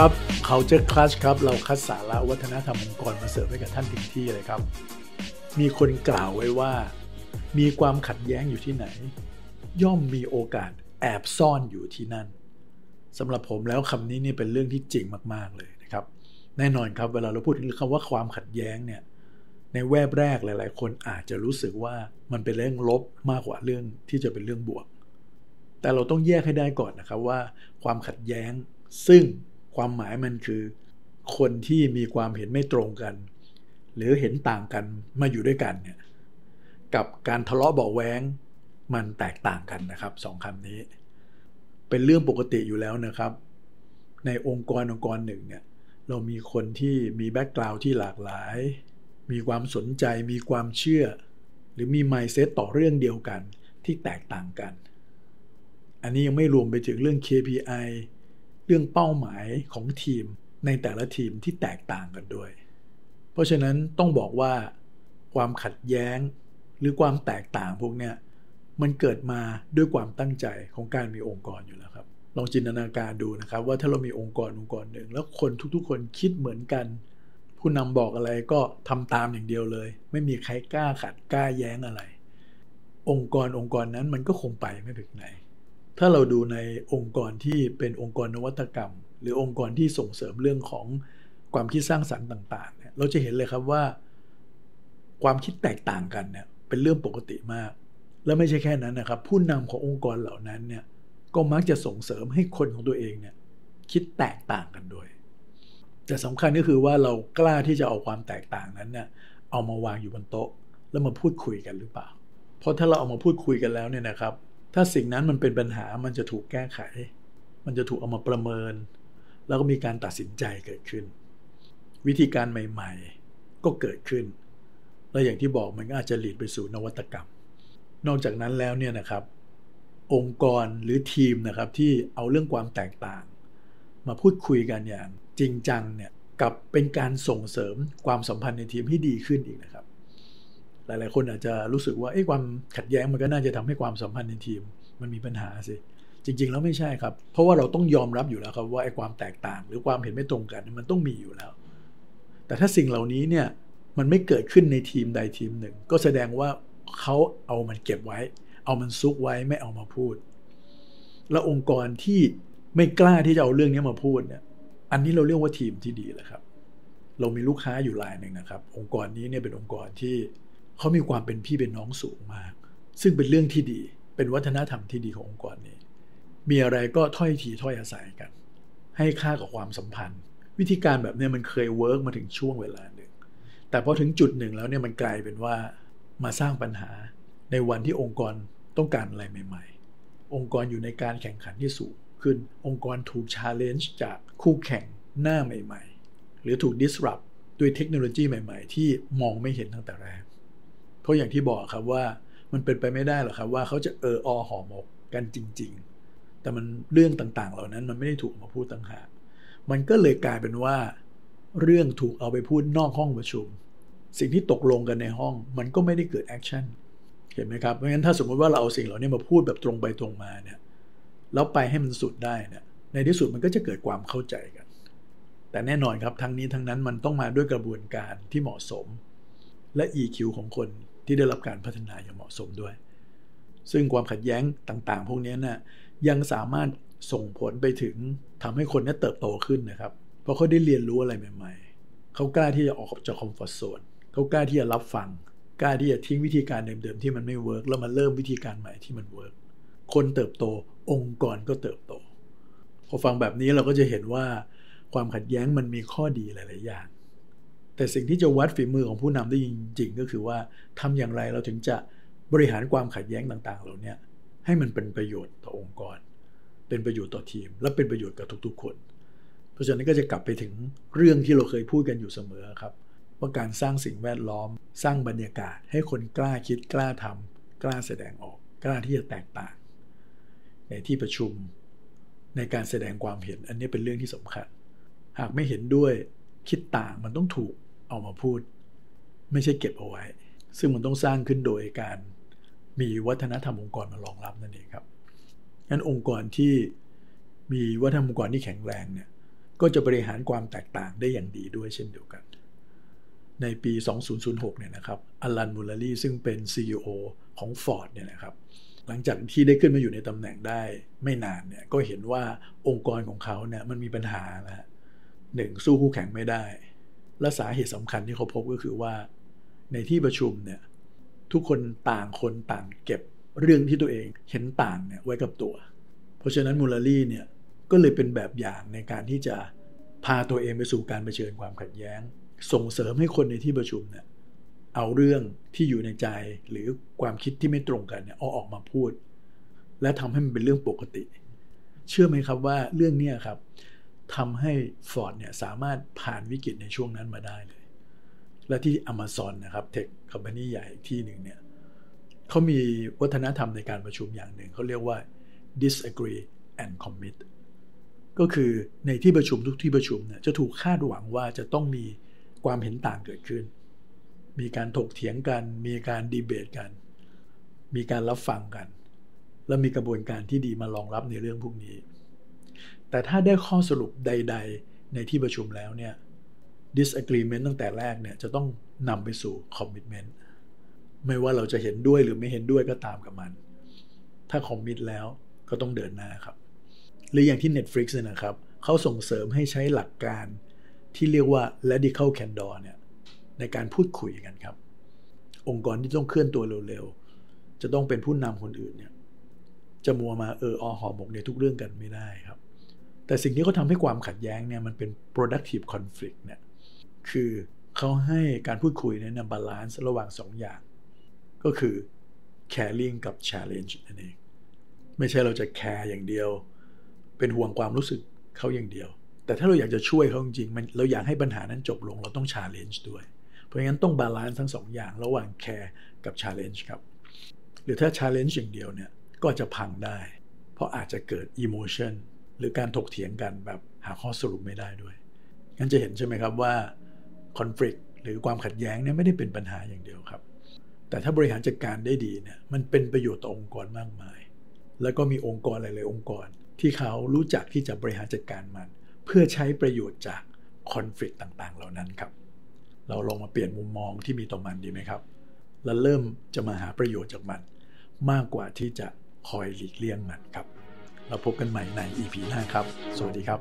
ครับ Culture Clash ครับ เราคัดสาระวัฒนธรรมองค์กรมาเสิร์ฟให้กับท่านถึงที่เลยครับ มีคนกล่าวไว้ว่า มีความขัดแย้งอยู่ที่ไหน ย่อมมีโอกาสแอบซ่อนอยู่ที่นั่นสำหรับผมแล้วคำนี้นี่เป็นเรื่องที่จริงมาก ๆ เลยนะครับ แน่นอนครับเวลาเราพูดถึงคำว่าความขัดแย้งเนี่ยในแวบแรกหลาย ๆ คนอาจจะรู้สึกว่ามันเป็นเรื่องลบมากกว่าเรื่องที่จะเป็นเรื่องบวก แต่เราต้องแยกให้ได้ก่อนนะครับว่า ความขัดแย้งซึ่ง ความหมายมันคือ คนที่มีความเห็นไม่ตรงกัน หรือเห็นต่างกันมาอยู่ด้วยกันเนี่ยกับการทะเลาะเบาแวงมันแตกต่างกันนะครับสองคำนี้ เป็นเรื่องปกติอยู่แล้วนะครับ ในองค์กรองค์กรหนึ่งเนี่ยเรามีคนที่มีแบ็กกราวด์ที่หลากหลาย มีความสนใจมีความเชื่อ หรือมีไมเซ็ตต่อเรื่องเดียวกันที่แตกต่างกัน อันนี้ยังไม่รวมไปถึงเรื่อง KPI เรื่องเป้าหมายของทีมในแต่ละทีมที่แตกต่างกันด้วย เพราะฉะนั้นต้องบอกว่าความขัดแย้งหรือความแตกต่างพวกเนี้ยมันเกิดมาด้วยความตั้งใจของการมีองค์กรอยู่แล้วครับ ลองจินตนาการดูนะครับ ว่าถ้าเรามีองค์กรองค์กรหนึ่ง แล้วคนทุกๆ คนคิดเหมือนกัน ผู้นำบอกอะไรก็ทำตามอย่างเดียวเลย ไม่มีใครกล้าขัดกล้าแย้งอะไร องค์กรองค์กรนั้นมันก็คงไปไม่ถึงไหน ถ้าเราดูในองค์กรที่เป็นองค์กรนวัตกรรม หรือองค์กรที่ส่งเสริมเรื่องของความคิดสร้างสรรค์ต่างๆเนี่ยเราจะเห็นเลยครับว่า ความคิดแตกต่างกันเนี่ยเป็นเรื่องปกติมาก และไม่ใช่แค่นั้นนะครับ ผู้นำขององค์กรเหล่านั้นเนี่ยก็มักจะส่งเสริมให้คนของตัวเองเนี่ยคิดแตกต่างกันด้วย แต่สำคัญก็คือว่าเรากล้าที่จะเอาความแตกต่างนั้นเนี่ยเอามาวางอยู่บนโต๊ะ แล้วมาพูดคุยกันหรือเปล่า เพราะถ้าเราเอามาพูดคุยกันแล้วเนี่ยนะครับ ถ้าสิ่งนั้นมันเป็นปัญหามันจะถูกแก้ไข มันจะถูกเอามาประเมิน แล้วก็มีการตัดสินใจเกิดขึ้น วิธีการใหม่ๆ ก็เกิดขึ้น และอย่างที่บอกมันก็อาจจะหลีดไปสู่นวัตกรรม นอกจากนั้นแล้วเนี่ยนะครับ องค์กรหรือทีมนะครับที่เอาเรื่องความแตกต่าง มาพูดคุยกันอย่างจริงจังเนี่ยกับเป็นการส่งเสริมความสัมพันธ์ในทีมให้ดีขึ้นอีกนะครับ หลาย ๆ คนอาจจะรู้สึกว่าไอ้ความขัดแย้งมันก็น่าจะทำให้ความสัมพันธ์ในทีม มันมีปัญหาสิจริง ๆ แล้วไม่ใช่ครับ เพราะว่าเราต้องยอมรับอยู่แล้วครับว่าไอ้ความแตกต่าง หรือความเห็นไม่ตรงกันมันต้องมีอยู่แล้ว แต่ถ้าสิ่งเหล่านี้เนี่ยมันไม่เกิดขึ้นในทีมใดทีมหนึ่ง ก็แสดงว่าเขาเอามันเก็บไว้ เอามันซุกไว้ไม่เอามาพูด แล้วองค์กรที่ไม่กล้าที่จะเอาเรื่องนี้มาพูดเนี่ย อันนี้เราเรียกว่าทีมที่ดีแหละครับ เรามีลูกค้าอยู่รายหนึ่งนะครับ องค์กรนี้เนี่ยเป็นองค์กรที่ เขามีความเป็นพี่เป็นน้องสูงมาก ซึ่งเป็นเรื่องที่ดี เป็นวัฒนธรรมที่ดีขององค์กรนี้ มีอะไรก็ถ้อยทีถ้อยอาศัยกัน ให้ค่ากับความสัมพันธ์ วิธีการแบบนี้มันเคยเวิร์กมาถึงช่วงเวลาหนึ่ง แต่พอถึงจุดหนึ่งแล้วเนี่ยมันกลายเป็นว่ามาสร้างปัญหาในวันที่องค์กรต้องการอะไรใหม่ ๆ องค์กรอยู่ในการแข่งขันที่สูงขึ้น องค์กรถูกชาร์เลนจ์จากคู่แข่งหน้าใหม่ ๆ หรือถูก disrupt ด้วยเทคโนโลยีใหม่ ๆ ที่มองไม่เห็นตั้งแต่แรก เพราะอย่างที่บอกครับว่ามันเป็นไปไม่ได้หรอกครับว่าเขาจะเอออหอหมกกันจริง ๆ แต่มันเรื่องต่างๆ เหล่านั้นมันไม่ได้ถูกมาพูดต่างหากมันก็เลยกลายเป็นว่า เรื่องถูกเอาไปพูดนอกห้องประชุม สิ่งที่ตกลงกันในห้อง มันก็ไม่ได้เกิดแอคชั่นเห็นไหมครับเพราะงั้นถ้าสมมติว่าเราเอาสิ่งเหล่านี้มาพูดแบบตรงไปตรงมาเนี่ยแล้วไปให้มันสุดได้เนี่ยในที่สุดมันก็จะเกิดความเข้าใจกัน แต่แน่นอนครับทั้งนี้ทั้งนั้นมันต้องมาด้วยกระบวนการที่เหมาะสม และ EQ ของคน ที่ได้รับการพัฒนาอย่างเหมาะสมด้วย ซึ่งความขัดแย้งต่างๆ พวกนี้นะ่ะยังสามารถส่งผลไปถึงทำให้คนนี้เติบโตขึ้นนะครับ เพราะเขาได้เรียนรู้อะไรใหม่ ๆ เขากล้าที่จะออกจาก comfort zone เขากล้าที่จะรับฟัง กล้าที่จะทิ้งวิธีการเดิมๆที่มันไม่ work แล้วมาเริ่มวิธีการใหม่ที่มัน work คนเติบโตองค์กรก็เติบโต พอฟังแบบนี้เราก็จะเห็นว่าความขัดแย้งมันมีข้อดีหลาย ๆ อย่าง แต่สิ่งที่จะวัดฝีมือของผู้นำได้จริงๆ ก็คือว่าทำอย่างไรเราถึงจะบริหารความขัดแย้งต่าง ๆ เหล่านี้ให้มันเป็นประโยชน์ต่อองค์กร เป็นประโยชน์ต่อทีม และเป็นประโยชน์กับทุกๆคน เพราะฉะนั้นก็จะกลับไปถึงเรื่องที่เราเคยพูดกันอยู่เสมอครับ ว่าการสร้างสิ่งแวดล้อม สร้างบรรยากาศ ให้คนกล้าคิดกล้าทำกล้าแสดงออก กล้าที่จะแตกต่าง ในที่ประชุมในการแสดงความเห็นอันนี้เป็นเรื่องที่สำคัญ หากไม่เห็นด้วยคิดต่างมันต้องถูก เอามาพูด ไม่ใช่เก็บเอาไว้ ซึ่งมันต้องสร้างขึ้นโดยการมีวัฒนธรรมองค์กรมารองรับนั่นเองครับงั้นองค์กรที่มีวัฒนธรรมองค์กรที่แข็งแรงเนี่ยก็จะบริหารความแตกต่างได้อย่างดีด้วยเช่นเดียวกัน ในปี 2006 เนี่ยนะครับอลันมูลลีซึ่งเป็น CEO ของ Ford เนี่ยนะครับหลังจากที่ได้ขึ้นมาอยู่ในตำแหน่งได้ไม่นานเนี่ยก็เห็นว่าองค์กรของเขาเนี่ยมันมีปัญหานะหนึ่งสู้คู่แข่งไม่ได้ และสาเหตุสำคัญที่เขาพบก็คือว่า ในที่ประชุมเนี่ยทุกคนต่างคนต่างเก็บเรื่องที่ตัวเองเห็นต่างเนี่ยไว้กับตัว เพราะฉะนั้นมูลลี่เนี่ยก็เลยเป็นแบบอย่างในการที่จะพาตัวเองไปสู่การเผชิญความขัดแย้ง ส่งเสริมให้คนในที่ประชุมเนี่ยเอาเรื่องที่อยู่ในใจหรือความคิดที่ไม่ตรงกันเนี่ยเอาออกมาพูด และทำให้มันเป็นเรื่องปกติ เชื่อไหมครับว่าเรื่องนี้ครับ ทำให้ฟอร์ดเนี่ยสามารถผ่านวิกฤตในช่วงนั้นมาได้เลย และที่ Amazon นะครับเทคคอมพานีใหญ่ที่หนึ่งเนี่ยเขามีวัฒนธรรมในการประชุมอย่างหนึ่ง เขาเรียกว่า disagree and commit ก็คือในที่ประชุมทุกที่ประชุมเนี่ยจะถูกคาดหวังว่าจะต้องมีความเห็นต่างเกิดขึ้น มีการถกเถียงกัน มีการดีเบตกัน มีการรับฟังกัน และมีกระบวนการที่ดีมารองรับในเรื่องพวกนี้ แต่ถ้าได้ข้อสรุปใด ๆ ในที่ประชุมแล้วเนี่ย disagreement ตั้งแต่แรกเนี่ยจะต้องนำไปสู่ commitment ไม่ว่าเราจะเห็นด้วยหรือไม่เห็นด้วยก็ตามกับมัน ถ้าคอมมิตแล้วก็ต้องเดินหน้าครับ หรืออย่างที่ Netflix เนี่ยนะครับเขาส่งเสริมให้ใช้หลักการที่เรียกว่า radical candor เนี่ยในการพูดคุยกันครับ องค์กรที่ต้องเคลื่อนตัวเร็วๆ จะต้องเป็นผู้นำคนอื่นเนี่ยจะมัวมาเอออหอหมกในทุกเรื่องกันไม่ได้ครับ แต่สิ่งที่เขาทำให้ความขัดแย้งเนี่ยมันเป็น productive conflict เนี่ยคือเขาให้การพูดคุยเนี่ย balance ระหว่างสองอย่าง ก็คือ caring กับ challenge นั่นเอง ไม่ใช่เราจะ care อย่างเดียว เป็นห่วงความรู้สึกเขาอย่างเดียว แต่ถ้าเราอยากจะช่วยเขาจริงๆมันเราอยากให้ปัญหานั้นจบลงเราต้อง challenge ด้วย เพราะงั้นต้อง balance ทั้งสองอย่างระหว่าง care กับ challenge ครับ หรือถ้า challenge อย่างเดียวเนี่ยก็จะพังได้ เพราะอาจจะเกิด emotion หรือการถกเถียงกันแบบหาข้อสรุปไม่ได้ด้วยงั้นจะเห็นใช่ไหมครับว่า conflict หรือความขัดแย้งเนี่ยไม่ได้เป็นปัญหาอย่างเดียวครับ แต่ถ้าบริหารจัดการได้ดีเนี่ยมันเป็นประโยชน์ต่อองค์กรมากมาย แล้วก็มีองค์กรหลายๆองค์กร ที่เขารู้จักที่จะบริหารจัดการมัน เพื่อใช้ประโยชน์จากคอน FLICT ต่างๆ เหล่านั้นครับ เราลองมาเปลี่ยนมุมมองที่มีต่อมันดีไหมครับ แล้วเริ่มจะมาหาประโยชน์จากมัน มากกว่าที่จะคอยหลีกเลี่ยงมันครับ เราพบกันใหม่ใน EP หน้าครับ สวัสดีครับ